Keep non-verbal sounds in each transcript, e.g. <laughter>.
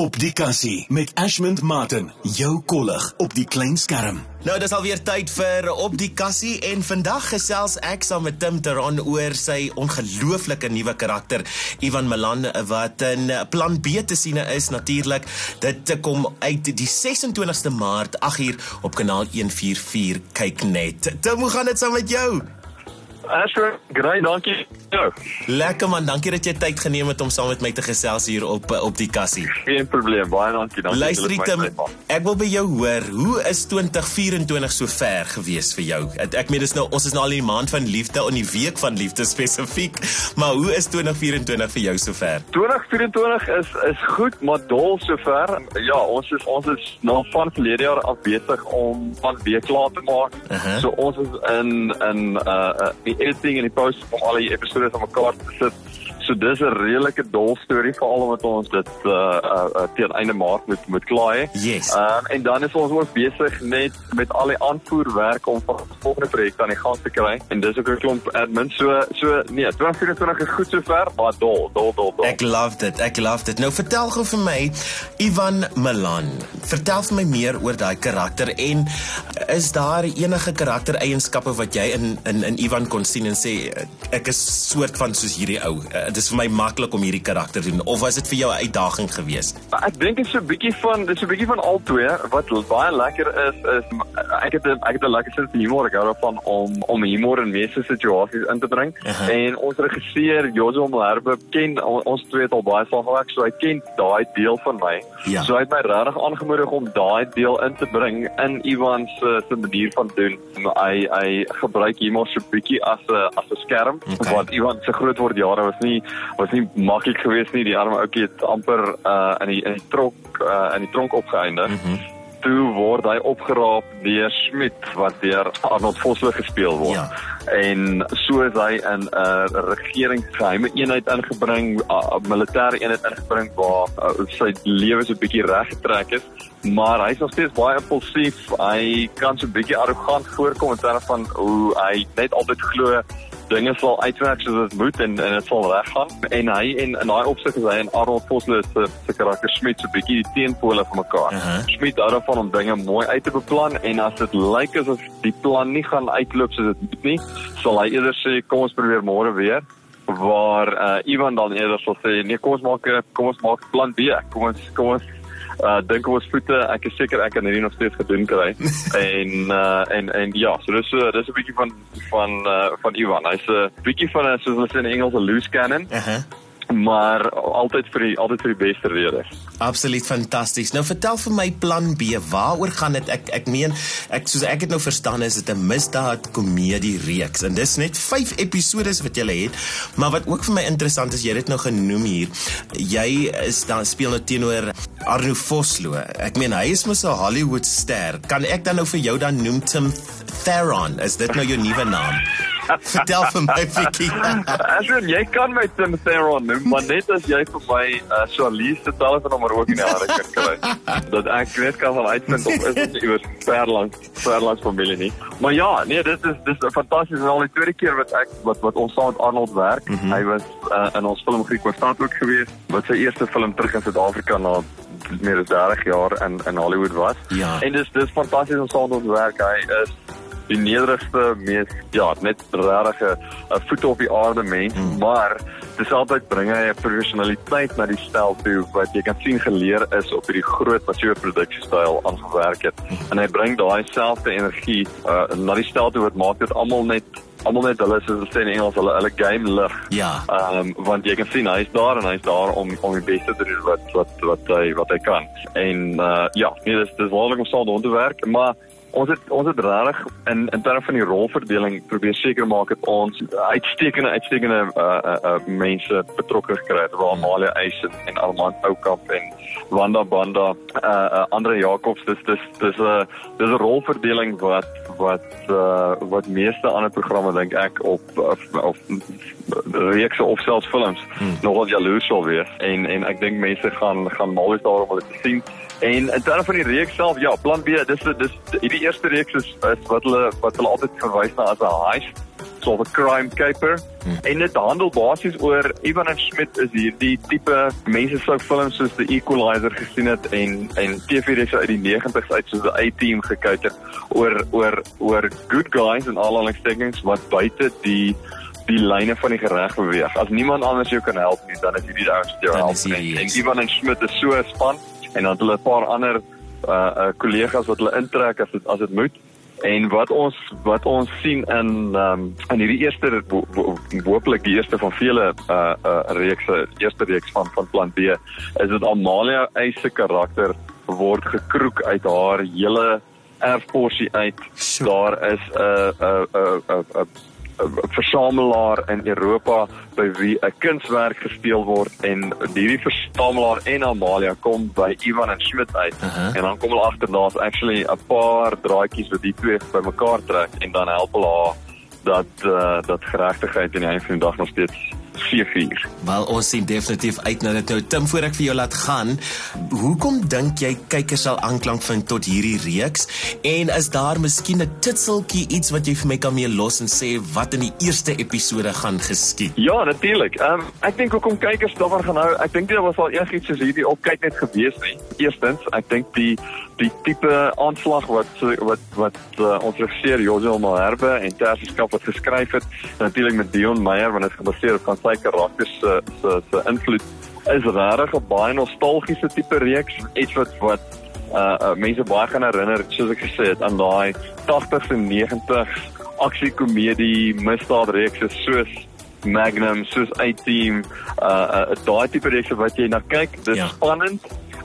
Op die kassie met Ashmond Martin, jou kollig op die klein skerm. Nou dis alweer tyd vir op die kassie en vandag gesels ek saam met Tim Teron oor sy ongelooflike nuwe karakter Ivan Milan wat in Plan B te sien is natuurlik. Dit kom uit die 26ste Maart 8uur op kanaal 144 kyk net. Tim, hoe gaan dit saam met jou? Ashford, great, dankie. Ja. Lekker man, dankie dat jy tyd geneem het om saam met my te gesels hier op eh, op die kassie. Geen probleem, baie dankie. dankie Luister Tim, ek wil by jou hoor, hoe is 2024 so ver gewees vir jou? Ek, ek meen dis nou ons is nou al in die maand van liefde en die week van liefde <laughs> spesifiek, maar hoe is 2024 vir jou so ver? 2024 is is goed, maar dol sover. Ja, ons is ons is nou van verlede jaar af besig om van week klaar te maak. Aha. So ons is in in uh, uh die editing en die post om al die episode aan mekaar te sit. So dis 'n redelike dol storie veral omdat ons dit uh, uh, uh teen einde maart moet moet klaar hê. Yes. Um, en dan is ons ook besig met met al die aanvoerwerk om vir die volgende projek aan die gang te kry. En dis ook 'n klomp admin. So so nee, 2024 is goed sover, maar dol, dol, dol, dol. Ek love dit. Ek love dit. Nou vertel gou vir my Ivan Milan. Vertel vir my meer oor daai karakter en is daar enige karaktereienskappe wat jy in in in Ivan kon sien en sê ek is soort van soos hierdie ou. Uh, Dit is vir my maklik om hierdie karakter te doen of was dit vir jou 'n uitdaging geweest? Ek dink dit is so 'n bietjie van dis so 'n bietjie van al twee wat baie lekker is is ek het ek het 'n lekker sin vir humor ek hou daarvan om om humor in meeste situasies in te bring Aha. en ons regisseur Jozo Malherbe ken on- ons twee het al baie saam gewerk so hy ken daai deel van my Ja. so hy het my regtig aangemoedig om daai deel in te bring in Ivan se se manier van doen hy hy gebruik humor so 'n bietjie as 'n as 'n skerm Okay. wat Ivan se groot word jare was nie was nie maklik geweest nie die arme ouetjie het amper uh in die in die tronk uh in die tronk opgeëindig. Mm -hmm. Toe word hy opgeraap deur Smit wat deur Arnold Vosloo gespeel word. Ja. En so is hy in 'n uh, regeringsgeheime eenheid ingebring, 'n uh, militêre eenheid ingebring waar uh, sy lewe so 'n bietjie reggetrek is. Maar hy's nog steeds baie impulsief. Hy kan so 'n bietjie arrogant voorkom in terme van hoe hy net altyd glo dinge sal uitwerk soos dit moet en en dit sal reggaan en hy en in daai opsig is hy en Arnold Vosloo se se karakter Smit so 'n bietjie die teenpole van mekaar. Aha. Smit hou daarvan om dinge mooi uit te beplan en as dit lyk asof die plan nie gaan uitloop soos dit moet nie, sal hy eerder sê kom ons probeer môre weer waar uh, Ivan dan eerder sal sê nee kom ons maak kom ons maak plan B. Kom ons kom ons uh dink op ons voete. Ek is seker ek kan hierdie nog steeds gedoen kry. <laughs> en uh en en ja, so dis so dis 'n bietjie van van uh van Ivan. Hy's 'n bietjie van 'n soos hulle sê in Engels 'n loose cannon, Aha. Maar altyd vir die altyd vir die beste redes. Absoluut fantasties. Nou vertel vir my plan B. Waaroor gaan dit? Ek ek meen ek soos ek het nou verstaan is dit 'n misdaad komedie reeks en dis net 5 episodes wat jy het. Maar wat ook vir my interessant is, jy het dit nou genoem hier. Jy is dan speel nou teenoor Arno Vosloo. Ek meen hy is mos 'n Hollywood ster. Kan ek dan nou vir jou dan noem Tim Theron? Is dit nou jou nuwe naam? Vertel vir my bietjie. Asien, jy kan my Tim Theron noem, maar net as jy vir my uh, Charlize se telefoonnommer ook in die hande kan kry. dat ek net kan van uitvind of is dit iewers ver lank, ver lank familie nie. Maar ja, nee, dit is dis 'n fantasties en al die tweede keer wat ek wat wat ons saam met Arnold werk. Mm -hmm. Hy was uh, in ons film Griek was ook geweest. Wat sy eerste film terug in Suid-Afrika na meer as 30 jaar in in Hollywood was. Ja. En dis dis fantasties om saam met ons werk. Hy is die nederigste mees ja net regtig 'n voet op die aarde mens mm. maar dis altyd bring hy 'n professionaliteit na die stel toe wat jy kan sien geleer is op hierdie groot massiewe produksiestyl aangewerk het mm. en hy bring daai selfde energie uh, na die stel toe wat maak dit almal net almal net hulle soos hulle sê in Engels hulle hulle game lig Ja. Ehm um, want jy kan sien hy's daar en hy's daar om om die beste te doen wat wat wat hy wat hy kan. En uh ja, nee dis dis wonderlik om saam te werk, maar ons het ons het regtig in in terme van die rolverdeling probeer seker maak dat ons uitstekende uitstekende uh uh, uh mense betrokke gekry het, waar Amalia Eisen en Armand Oukamp en Wanda Banda, uh, uh Andre Jacobs, dis dis dis 'n uh, dis 'n rolverdeling wat wat uh wat meeste ander programme dink ek op of, of reekse of selfs films hmm. nogal jaloers sal wees en en ek dink mense gaan gaan mal wees daarom om dit te sien. En in terme van die reeks self, ja, plan B, dis dis hierdie eerste reeks is, is wat hulle wat hulle altyd verwys na as 'n heist. so 'n crime caper. Hmm. En dit handel basies oor Ivan en Schmidt is hierdie tipe mense sou films soos The Equalizer gesien het en en TV-reeks uit die 90's uit soos The A-Team gekyk het oor oor oor good guys en al hulle stekings wat buite die die lyne van die gereg beweeg. As niemand anders jou kan help nie, dan is hierdie ouens jou help. En, Ivan en Schmidt is so span en dan het hulle 'n paar ander uh uh kollegas wat hulle intrek as dit as dit moet. En wat ons wat ons sien in ehm um, in hierdie eerste hooplik die eerste van vele uh uh reekse, eerste reeks van van Plan B is dit Amalia se karakter word gekroek uit haar hele erfporsie uit. Daar is 'n 'n 'n 'n 'n versamelaar in Europa by wie 'n kunswerk gesteel word en hierdie versamelaar en Amalia kom by Ivan en Schmidt uit uh -huh. en dan kom hulle agter daar's actually 'n paar draadjies wat die twee bymekaar trek en dan help hulle haar dat uh, dat geregtigheid in die einde van die dag nog steeds seefuur. Wel ons sien definitief uit na dit nou. Tim voor ek vir jou laat gaan, hoekom dink jy kykers sal aanklank vind tot hierdie reeks en is daar miskien 'n titseltjie iets wat jy vir my kan mee los en sê wat in die eerste episode gaan geskied? Ja, natuurlik. Ehm um, ek dink hoekom kykers daarvan gaan hou, ek dink dit was al enigiets soos hierdie op kyk net gewees nie. Eerstens, ek dink die die tipe aanslag wat wat wat uh, ons regisseur Josel Malherbe en Tersieskap wat geskryf het natuurlik met Dion Meyer want dit gebaseer op sy karakters se se se invloed is regtig 'n baie nostalgiese tipe reeks. Iets wat wat uh, uh mense baie gaan herinner soos ek gesê het aan daai 80s en 90s aksie komedie misdaadreeks soos Magnum soos A-Team uh, uh daai tipe reeks wat jy na kyk. Dis ja. spannend.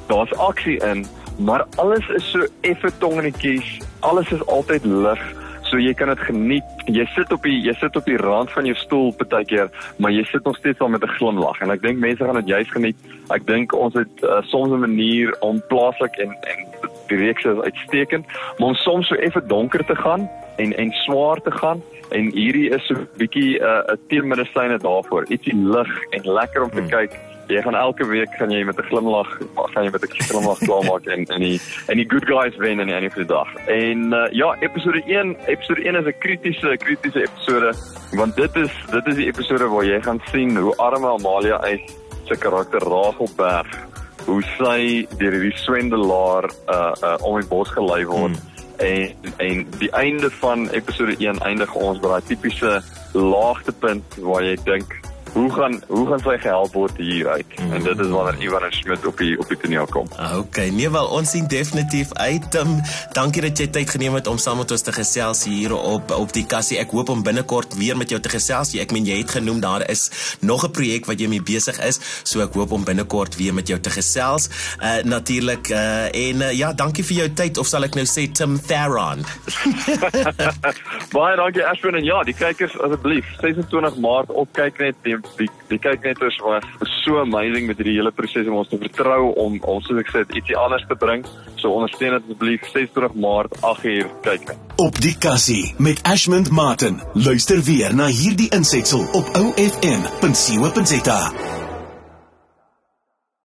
Daar's aksie in maar alles is so effe tongenetjies alles is altyd lig So jy kan dit geniet. Jy sit op die jy sit op die rand van jou stoel partykeer, maar jy sit nog steeds al met 'n glimlag en ek dink mense gaan dit juist geniet. Ek dink ons het uh, soms 'n manier om plaaslik en en die reeks is uitstekend, maar om soms so effe donker te gaan en en swaar te gaan en hierdie is so 'n bietjie uh, 'n teemedisyne daarvoor. Ietsie lig en lekker om te hmm. kyk jy gaan elke week gaan jy met 'n glimlag gaan jy met 'n glimlag klaarmaak en en die en die good guys wen in die einde van die dag. En uh, ja, episode 1, episode 1 is 'n kritiese kritiese episode want dit is dit is die episode waar jy gaan sien hoe arme Amalia uit se karakter Ragelberg hoe sy deur hierdie swendelaar uh uh om die bos gelei word. Hmm. En en die einde van episode 1 eindig ons by daai tipiese laagtepunt waar jy dink hoe gaan hoe gaan sy gehelp word hieruit? Mm -hmm. En dit is wanneer Ivan Schmidt op die op die toneel kom. Ah, okay, nee wel ons sien definitief uit. Um, dankie dat jy tyd geneem het om saam met ons te gesels hier op op die kassie. Ek hoop om binnekort weer met jou te gesels. Ek meen jy het genoem daar is nog 'n projek wat jy mee besig is, so ek hoop om binnekort weer met jou te gesels. Uh natuurlik uh en uh, ja, dankie vir jou tyd of sal ek nou sê Tim Theron. <laughs> Baie dankie Ashwin en ja, die kykers asseblief 26 Maart op kyk net die die die kyk net is was so amazing met hierdie hele proses om ons te vertrou om ons soos ek sê ietsie anders te bring. So ondersteun dit asseblief 26 Maart 8uur kyk. Op die kassie met Ashmond Martin. Luister weer na hierdie insetsel op OFM.co.za.